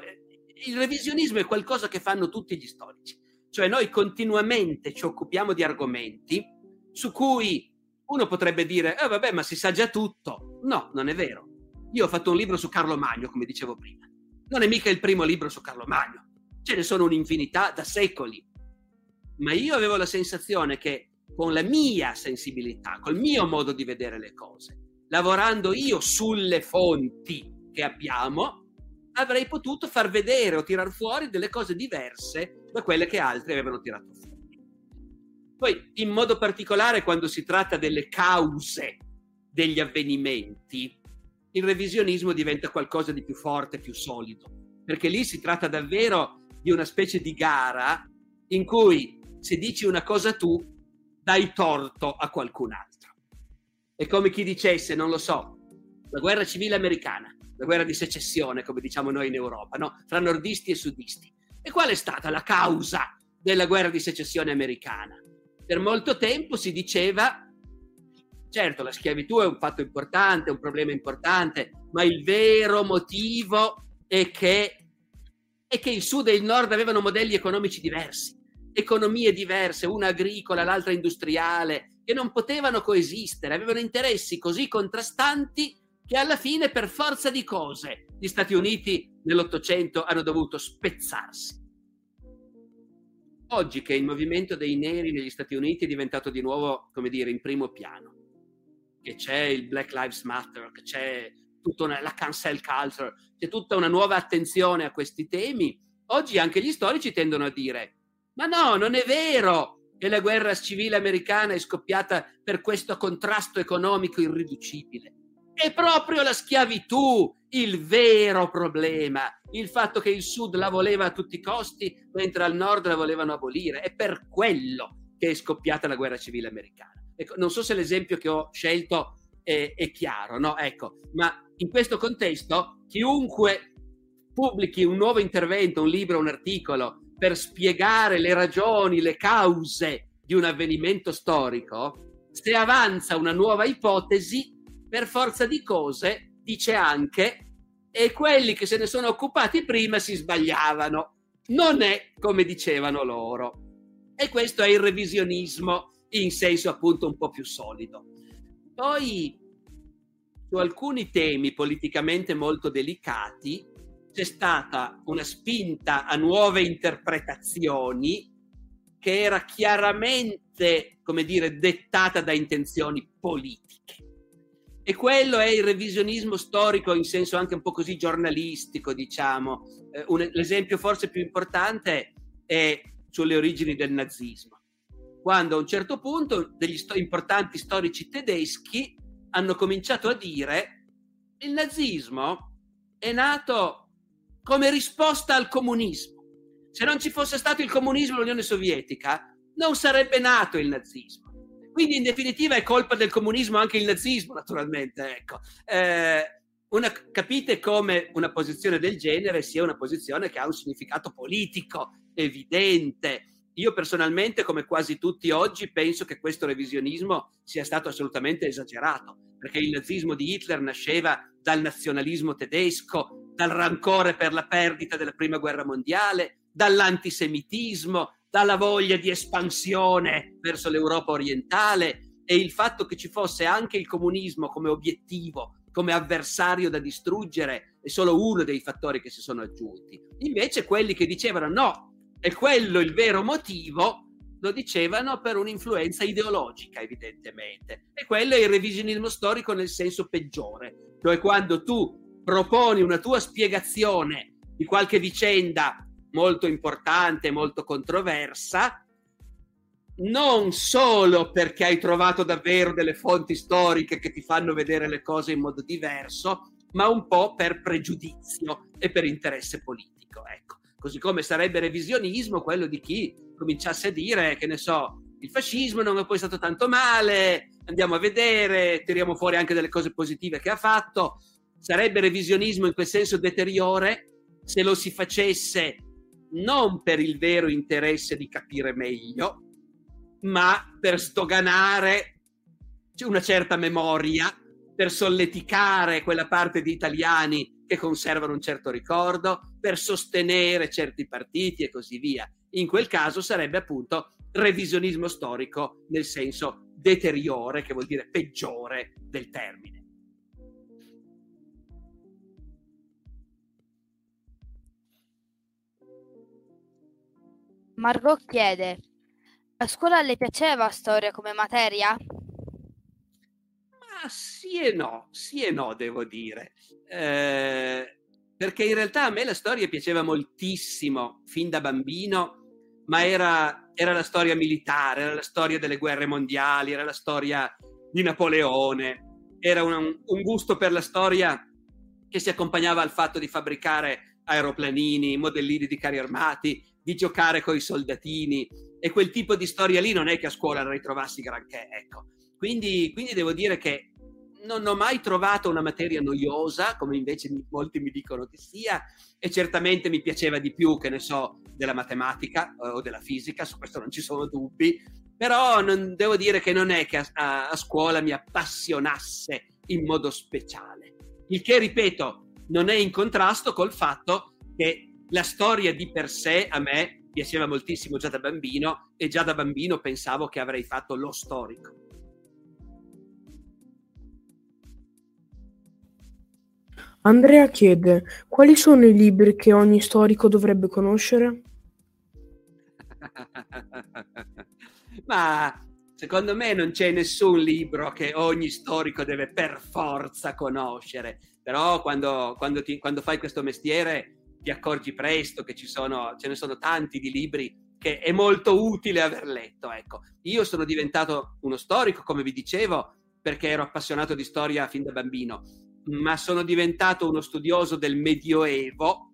il revisionismo è qualcosa che fanno tutti gli storici, cioè noi continuamente ci occupiamo di argomenti su cui uno potrebbe dire, eh vabbè, ma si sa già tutto. No, non è vero. Io ho fatto un libro su Carlo Magno, come dicevo prima. Non è mica il primo libro su Carlo Magno, ce ne sono un'infinità da secoli. Ma io avevo la sensazione che con la mia sensibilità, col mio modo di vedere le cose, lavorando io sulle fonti che abbiamo, avrei potuto far vedere o tirar fuori delle cose diverse da quelle che altri avevano tirato fuori. Poi, in modo particolare, quando si tratta delle cause degli avvenimenti, il revisionismo diventa qualcosa di più forte, più solido, perché lì si tratta davvero di una specie di gara in cui se dici una cosa tu, dai torto a qualcun altro. È come chi dicesse, non lo so, la guerra civile americana, la guerra di secessione, come diciamo noi in Europa, no? fra nordisti e sudisti. E qual è stata la causa della guerra di secessione americana? Per molto tempo si diceva Certo, la schiavitù è un fatto importante, un problema importante, ma il vero motivo è che, è che il sud e il nord avevano modelli economici diversi economie diverse, una agricola, l'altra industriale, che non potevano coesistere, avevano interessi così contrastanti che alla fine, per forza di cose, gli Stati Uniti nell'Ottocento hanno dovuto spezzarsi. Oggi che il movimento dei neri negli Stati Uniti è diventato di nuovo, come dire, in primo piano, che c'è il Black Lives Matter, che c'è tutta una, la cancel culture, c'è tutta una nuova attenzione a questi temi, oggi anche gli storici tendono a dire, ma no, non è vero che la guerra civile americana è scoppiata per questo contrasto economico irriducibile. È proprio la schiavitù il vero problema, il fatto che il Sud la voleva a tutti i costi, mentre al Nord la volevano abolire. È per quello che è scoppiata la guerra civile americana. Ecco, non so se l'esempio che ho scelto è, è chiaro, no? Ecco, ma in questo contesto chiunque pubblichi un nuovo intervento, un libro, un articolo per spiegare le ragioni, le cause di un avvenimento storico, se avanza una nuova ipotesi, per forza di cose dice anche e quelli che se ne sono occupati prima si sbagliavano. Non è come dicevano loro. E questo è il revisionismo in senso appunto un po' più solido. Poi su alcuni temi politicamente molto delicati c'è stata una spinta a nuove interpretazioni che era chiaramente, come dire, dettata da intenzioni politiche. E quello è il revisionismo storico in senso anche un po' così giornalistico, diciamo. Eh, un, l'esempio forse più importante è sulle origini del nazismo quando a un certo punto degli sto- importanti storici tedeschi hanno cominciato a dire il nazismo è nato come risposta al comunismo. Se non ci fosse stato il comunismo e l'Unione Sovietica, non sarebbe nato il nazismo. Quindi in definitiva è colpa del comunismo anche il nazismo, naturalmente. Ecco. Eh, una, capite come una posizione del genere sia una posizione che ha un significato politico evidente io personalmente, come quasi tutti oggi, penso che questo revisionismo sia stato assolutamente esagerato, perché il nazismo di Hitler nasceva dal nazionalismo tedesco, dal rancore per la perdita della prima guerra mondiale, dall'antisemitismo, dalla voglia di espansione verso l'Europa orientale e il fatto che ci fosse anche il comunismo come obiettivo, come avversario da distruggere, è solo uno dei fattori che si sono aggiunti. Invece quelli che dicevano no, e quello il vero motivo lo dicevano per un'influenza ideologica, evidentemente. E quello è il revisionismo storico nel senso peggiore, cioè quando tu proponi una tua spiegazione di qualche vicenda molto importante, molto controversa, non solo perché hai trovato davvero delle fonti storiche che ti fanno vedere le cose in modo diverso, ma un po' per pregiudizio e per interesse politico. Ecco. Così come sarebbe revisionismo quello di chi cominciasse a dire, che ne so, il fascismo non è poi stato tanto male, andiamo a vedere, tiriamo fuori anche delle cose positive che ha fatto. Sarebbe revisionismo in quel senso deteriore se lo si facesse non per il vero interesse di capire meglio, ma per stoganare una certa memoria, per solleticare quella parte di italiani che conservano un certo ricordo, per sostenere certi partiti e così via. In quel caso sarebbe appunto revisionismo storico nel senso deteriore, che vuol dire peggiore del termine. Margot chiede: A scuola le piaceva storia come materia? Ma sì e no, sì e no, devo dire. Eh, perché in realtà a me la storia piaceva moltissimo fin da bambino, ma era, era la storia militare, era la storia delle guerre mondiali, era la storia di Napoleone, era un, un gusto per la storia che si accompagnava al fatto di fabbricare aeroplanini, modellini di carri armati, di giocare con i soldatini e quel tipo di storia lì non è che a scuola la ritrovassi granché, ecco. Quindi, quindi devo dire che non ho mai trovato una materia noiosa, come invece molti mi dicono che sia, e certamente mi piaceva di più, che ne so, della matematica eh, o della fisica, su questo non ci sono dubbi, però non, devo dire che non è che a, a, a scuola mi appassionasse in modo speciale. Il che, ripeto, non è in contrasto col fatto che la storia di per sé a me piaceva moltissimo già da bambino e già da bambino pensavo che avrei fatto lo storico. Andrea chiede: quali sono i libri che ogni storico dovrebbe conoscere? (laughs) Ma secondo me non c'è nessun libro che ogni storico deve per forza conoscere, però quando, quando, ti, quando fai questo mestiere ti accorgi presto che ci sono, ce ne sono tanti di libri che è molto utile aver letto. Ecco. Io sono diventato uno storico, come vi dicevo, perché ero appassionato di storia fin da bambino, ma sono diventato uno studioso del Medioevo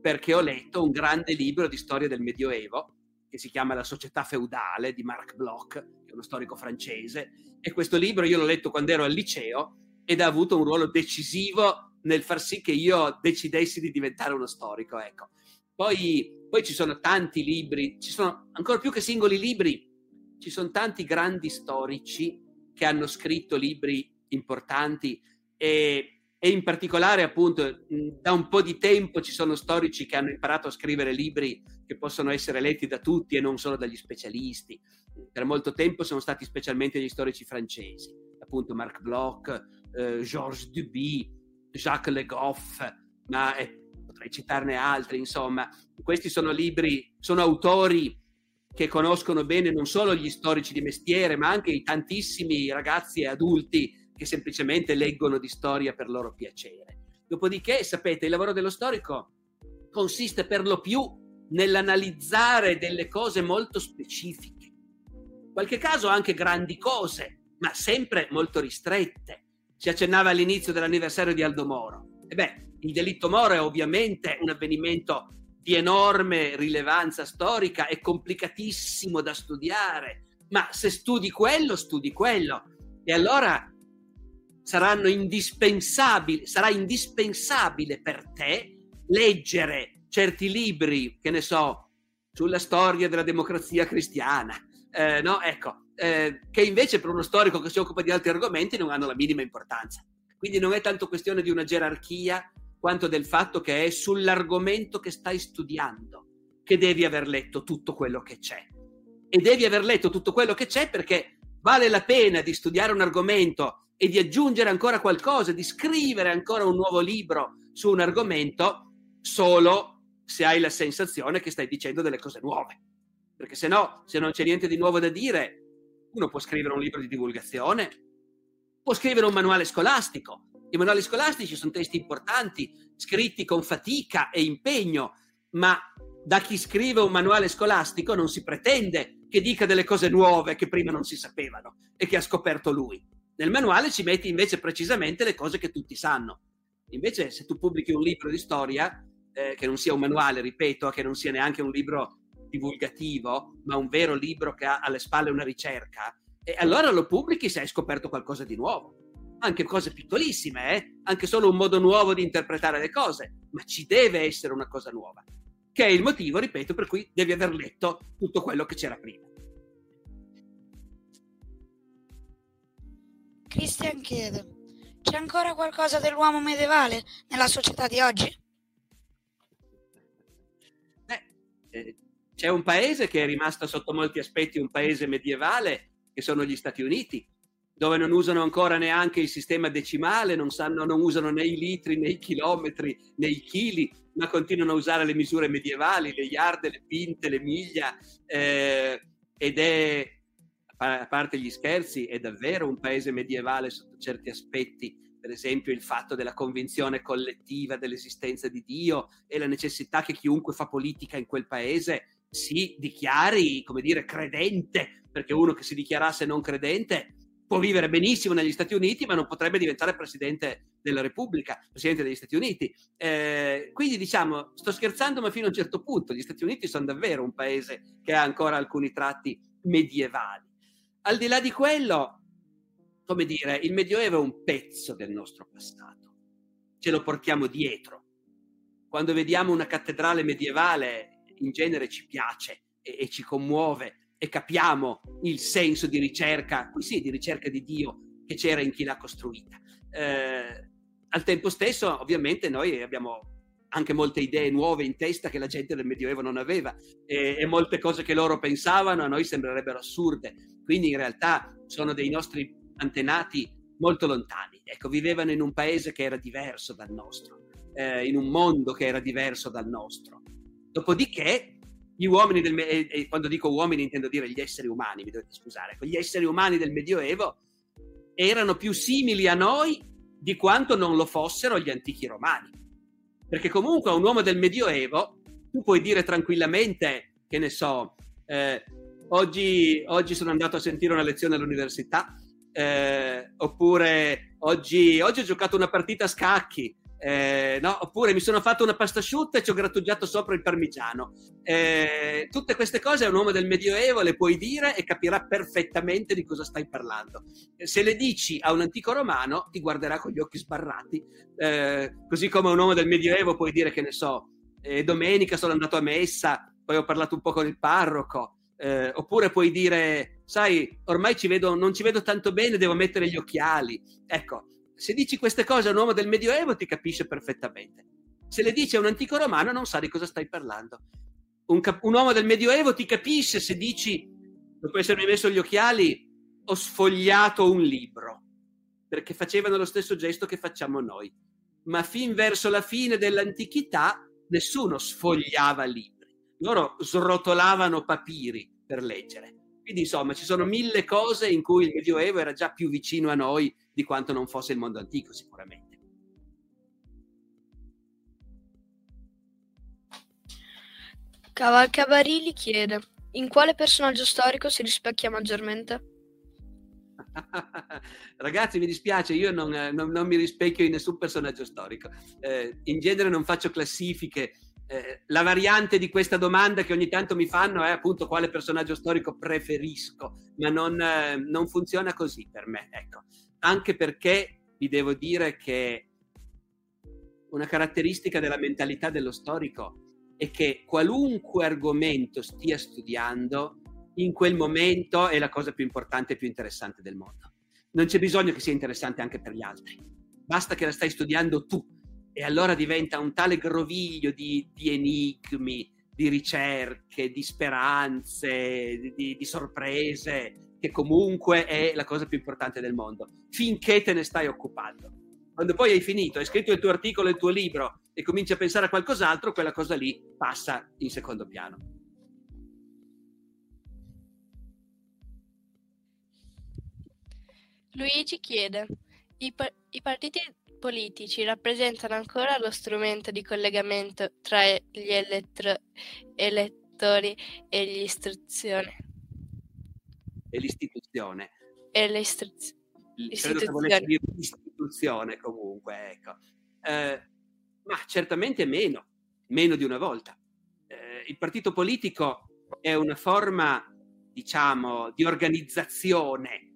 perché ho letto un grande libro di storia del Medioevo che si chiama La società feudale di Marc Bloch, che è uno storico francese, e questo libro io l'ho letto quando ero al liceo ed ha avuto un ruolo decisivo nel far sì che io decidessi di diventare uno storico. Ecco. Poi, poi ci sono tanti libri, ci sono ancora più che singoli libri, ci sono tanti grandi storici che hanno scritto libri importanti e, e in particolare appunto da un po' di tempo ci sono storici che hanno imparato a scrivere libri che possono essere letti da tutti e non solo dagli specialisti. Per molto tempo sono stati specialmente gli storici francesi, appunto Marc Bloch, eh, Georges Duby, Jacques Le Goff, ma eh, potrei citarne altri, insomma. Questi sono libri, sono autori che conoscono bene non solo gli storici di mestiere, ma anche i tantissimi ragazzi e adulti che semplicemente leggono di storia per loro piacere. Dopodiché, sapete, il lavoro dello storico consiste per lo più nell'analizzare delle cose molto specifiche, qualche caso anche grandi cose, ma sempre molto ristrette. Si accennava all'inizio dell'anniversario di Aldo Moro. E beh, il delitto Moro è ovviamente un avvenimento di enorme rilevanza storica, è complicatissimo da studiare, ma se studi quello, studi quello. E allora saranno indispensabili, sarà indispensabile per te leggere certi libri, che ne so, sulla storia della democrazia cristiana, eh, no? Ecco, eh, che invece per uno storico che si occupa di altri argomenti non hanno la minima importanza. Quindi non è tanto questione di una gerarchia quanto del fatto che è sull'argomento che stai studiando che devi aver letto tutto quello che c'è. E devi aver letto tutto quello che c'è perché vale la pena di studiare un argomento e di aggiungere ancora qualcosa, di scrivere ancora un nuovo libro su un argomento solo se hai la sensazione che stai dicendo delle cose nuove. Perché se no, se non c'è niente di nuovo da dire, uno può scrivere un libro di divulgazione, può scrivere un manuale scolastico. I manuali scolastici sono testi importanti, scritti con fatica e impegno, ma da chi scrive un manuale scolastico non si pretende che dica delle cose nuove che prima non si sapevano e che ha scoperto lui. Nel manuale ci metti invece precisamente le cose che tutti sanno. Invece se tu pubblichi un libro di storia, eh, che non sia un manuale, ripeto, che non sia neanche un libro divulgativo, ma un vero libro che ha alle spalle una ricerca, e allora lo pubblichi se hai scoperto qualcosa di nuovo. Anche cose piccolissime, eh? anche solo un modo nuovo di interpretare le cose, ma ci deve essere una cosa nuova, che è il motivo, ripeto, per cui devi aver letto tutto quello che c'era prima. Christian chiede, c'è ancora qualcosa dell'uomo medievale nella società di oggi? Eh, c'è un paese che è rimasto sotto molti aspetti un paese medievale, che sono gli Stati Uniti, dove non usano ancora neanche il sistema decimale, non, sanno, non usano né i litri, né i chilometri, né i chili, ma continuano a usare le misure medievali, le yard, le pinte, le miglia, eh, ed è, a parte gli scherzi, è davvero un paese medievale sotto certi aspetti, per esempio il fatto della convinzione collettiva dell'esistenza di Dio e la necessità che chiunque fa politica in quel paese si dichiari, come dire, credente, perché uno che si dichiarasse non credente può vivere benissimo negli Stati Uniti, ma non potrebbe diventare presidente della Repubblica, presidente degli Stati Uniti. Eh, quindi diciamo, sto scherzando, ma fino a un certo punto, gli Stati Uniti sono davvero un paese che ha ancora alcuni tratti medievali. Al di là di quello, come dire, il Medioevo è un pezzo del nostro passato, ce lo portiamo dietro. Quando vediamo una cattedrale medievale, in genere ci piace e, e ci commuove e capiamo il senso di ricerca, qui sì, di ricerca di Dio che c'era in chi l'ha costruita. Eh, al tempo stesso, ovviamente, noi abbiamo anche molte idee nuove in testa che la gente del Medioevo non aveva e, e molte cose che loro pensavano a noi sembrerebbero assurde. Quindi in realtà sono dei nostri antenati molto lontani. Ecco, vivevano in un paese che era diverso dal nostro, eh, in un mondo che era diverso dal nostro. Dopodiché, gli uomini del e, e quando dico uomini intendo dire gli esseri umani, mi dovete scusare, gli esseri umani del Medioevo erano più simili a noi di quanto non lo fossero gli antichi romani. Perché comunque a un uomo del Medioevo tu puoi dire tranquillamente, che ne so, eh, oggi, oggi sono andato a sentire una lezione all'università, eh, oppure oggi, oggi, ho giocato una partita a scacchi, eh, no? oppure mi sono fatto una pasta asciutta e ci ho grattugiato sopra il parmigiano. Eh, tutte queste cose un uomo del Medioevo le puoi dire e capirà perfettamente di cosa stai parlando. Se le dici a un antico romano ti guarderà con gli occhi sbarrati, eh, così come a un uomo del Medioevo puoi dire che ne so, eh, domenica sono andato a messa, poi ho parlato un po' con il parroco. Eh, oppure puoi dire, sai, ormai ci vedo, non ci vedo tanto bene, devo mettere gli occhiali. Ecco, se dici queste cose a un uomo del Medioevo ti capisce perfettamente. Se le dici a un antico romano non sa di cosa stai parlando. Un, cap- un uomo del Medioevo ti capisce se dici, dopo essermi messo gli occhiali, ho sfogliato un libro, perché facevano lo stesso gesto che facciamo noi. Ma fin verso la fine dell'antichità nessuno sfogliava libri loro srotolavano papiri per leggere. Quindi insomma ci sono mille cose in cui il Medioevo era già più vicino a noi di quanto non fosse il mondo antico sicuramente. Cavalcabarili chiede in quale personaggio storico si rispecchia maggiormente? (laughs) Ragazzi, mi dispiace, io non, non, non, mi rispecchio in nessun personaggio storico. Eh, in genere non faccio classifiche eh, la variante di questa domanda che ogni tanto mi fanno è appunto quale personaggio storico preferisco, ma non, eh, non funziona così per me, ecco. Anche perché vi devo dire che una caratteristica della mentalità dello storico è che qualunque argomento stia studiando, in quel momento è la cosa più importante e più interessante del mondo. Non c'è bisogno che sia interessante anche per gli altri, basta che la stai studiando tu e allora diventa un tale groviglio di, di enigmi, di ricerche, di speranze, di, di, sorprese, che comunque è la cosa più importante del mondo, finché te ne stai occupando. Quando poi hai finito, hai scritto il tuo articolo, il tuo libro e cominci a pensare a qualcos'altro, quella cosa lì passa in secondo piano. Luigi chiede, i, pa- i partiti politici rappresentano ancora lo strumento di collegamento tra gli elettro- elettori e l'istruzione. E l'istituzione. E l'istruzione. Credo che volesse dire istituzione comunque, ecco. Eh, ma certamente meno, meno di una volta. Eh, il partito politico è una forma, diciamo, di organizzazione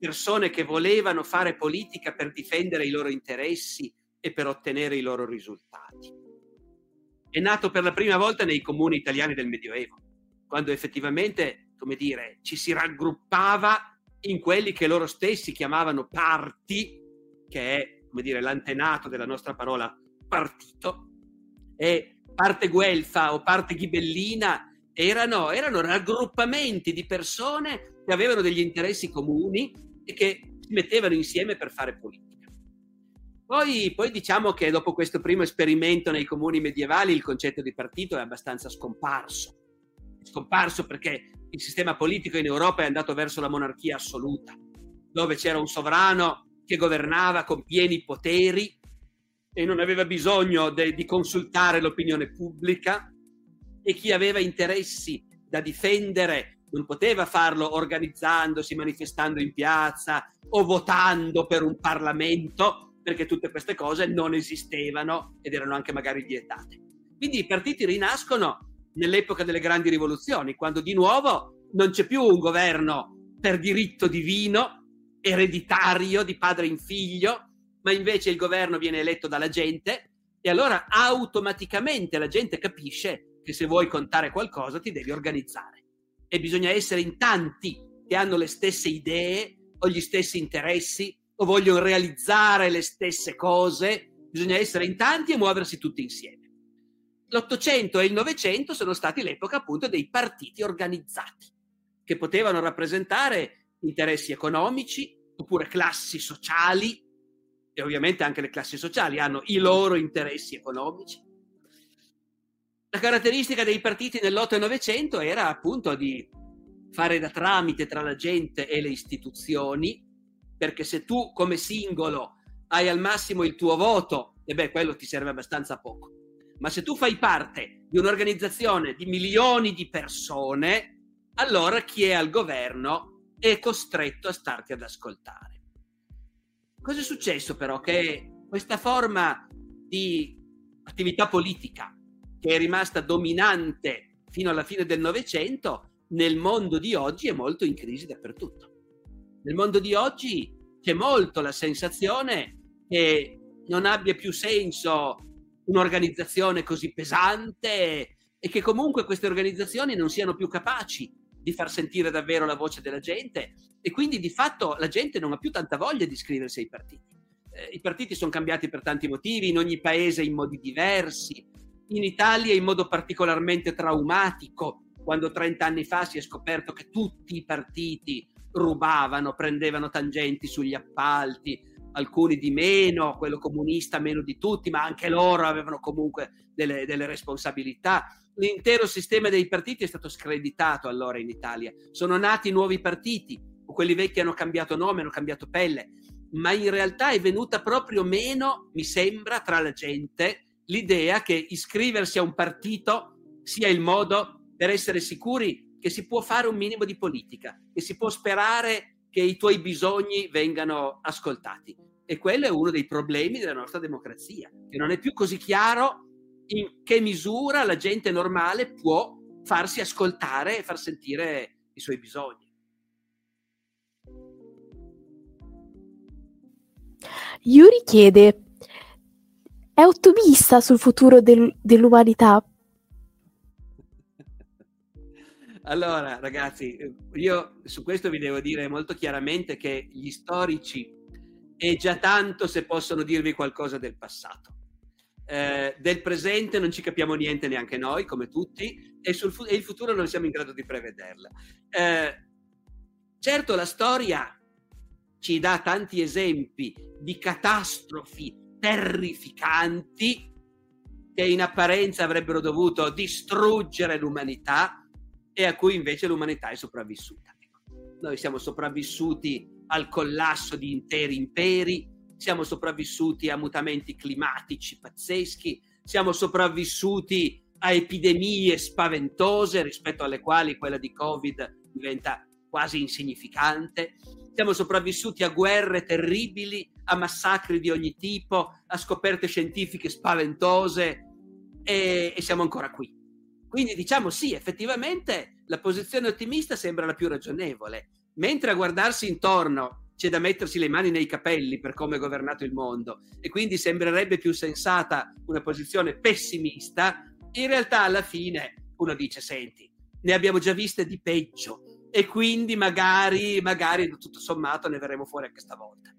persone che volevano fare politica per difendere i loro interessi e per ottenere i loro risultati. È nato per la prima volta nei comuni italiani del Medioevo, quando effettivamente, come dire, ci si raggruppava in quelli che loro stessi chiamavano parti, che è, come dire, l'antenato della nostra parola partito, e parte guelfa o parte ghibellina erano, erano raggruppamenti di persone che avevano degli interessi comuni e che si mettevano insieme per fare politica. Poi, poi, diciamo che dopo questo primo esperimento nei comuni medievali il concetto di partito è abbastanza scomparso. Scomparso perché il sistema politico in Europa è andato verso la monarchia assoluta, dove c'era un sovrano che governava con pieni poteri e non aveva bisogno de, di consultare l'opinione pubblica e chi aveva interessi da difendere non poteva farlo organizzandosi, manifestando in piazza o votando per un Parlamento, perché tutte queste cose non esistevano ed erano anche magari vietate. Quindi i partiti rinascono nell'epoca delle grandi rivoluzioni, quando di nuovo non c'è più un governo per diritto divino, ereditario di padre in figlio, ma invece il governo viene eletto dalla gente e allora automaticamente la gente capisce che se vuoi contare qualcosa ti devi organizzare e bisogna essere in tanti che hanno le stesse idee o gli stessi interessi o vogliono realizzare le stesse cose bisogna essere in tanti e muoversi tutti insieme. L'Ottocento e il Novecento sono stati l'epoca appunto dei partiti organizzati, che potevano rappresentare interessi economici oppure classi sociali, e ovviamente anche le classi sociali hanno i loro interessi economici. La caratteristica dei partiti nell'Otto e Novecento era appunto di fare da tramite tra la gente e le istituzioni, perché se tu come singolo hai al massimo il tuo voto, e beh, quello ti serve abbastanza poco. Ma se tu fai parte di un'organizzazione di milioni di persone, allora chi è al governo è costretto a starti ad ascoltare. Cosa è successo però? Che questa forma di attività politica che è rimasta dominante fino alla fine del Novecento, nel mondo di oggi è molto in crisi dappertutto. Nel mondo di oggi c'è molto la sensazione che non abbia più senso un'organizzazione così pesante e che comunque queste organizzazioni non siano più capaci di far sentire davvero la voce della gente e quindi di fatto la gente non ha più tanta voglia di iscriversi ai partiti. Eh, I partiti sono cambiati per tanti motivi, in ogni paese in modi diversi, in Italia in modo particolarmente traumatico, quando 30 anni fa si è scoperto che tutti i partiti rubavano, prendevano tangenti sugli appalti, alcuni di meno, quello comunista meno di tutti, ma anche loro avevano comunque delle, delle responsabilità. L'intero sistema dei partiti è stato screditato allora in Italia. Sono nati nuovi partiti, quelli vecchi hanno cambiato nome, hanno cambiato pelle, ma in realtà è venuta proprio meno, mi sembra, tra la gente l'idea che iscriversi a un partito sia il modo per essere sicuri che si può fare un minimo di politica, che si può sperare che i tuoi bisogni vengano ascoltati. E quello è uno dei problemi della nostra democrazia, che non è più così chiaro in che misura la gente normale può farsi ascoltare e far sentire i suoi bisogni. Yuri chiede, è ottimista sul futuro del- dell'umanità? Allora, ragazzi, io su questo vi devo dire molto chiaramente che gli storici è già tanto se possono dirvi qualcosa del passato. Eh, del presente non ci capiamo niente neanche noi, come tutti, e, sul fu- e il futuro non siamo in grado di prevederla. Eh, certo, la storia ci dà tanti esempi di catastrofi terrificanti che in apparenza avrebbero dovuto distruggere l'umanità e a cui invece l'umanità è sopravvissuta. Ecco, noi siamo sopravvissuti al collasso di interi imperi, siamo sopravvissuti a mutamenti climatici pazzeschi, siamo sopravvissuti a epidemie spaventose rispetto alle quali quella di Covid diventa quasi insignificante. Siamo sopravvissuti a guerre terribili, a massacri di ogni tipo, a scoperte scientifiche spaventose e, e siamo ancora qui. Quindi diciamo sì, effettivamente la posizione ottimista sembra la più ragionevole, mentre a guardarsi intorno c'è da mettersi le mani nei capelli per come è governato il mondo e quindi sembrerebbe più sensata una posizione pessimista, in realtà alla fine uno dice senti, ne abbiamo già viste di peggio e quindi magari, magari tutto sommato ne verremo fuori anche stavolta.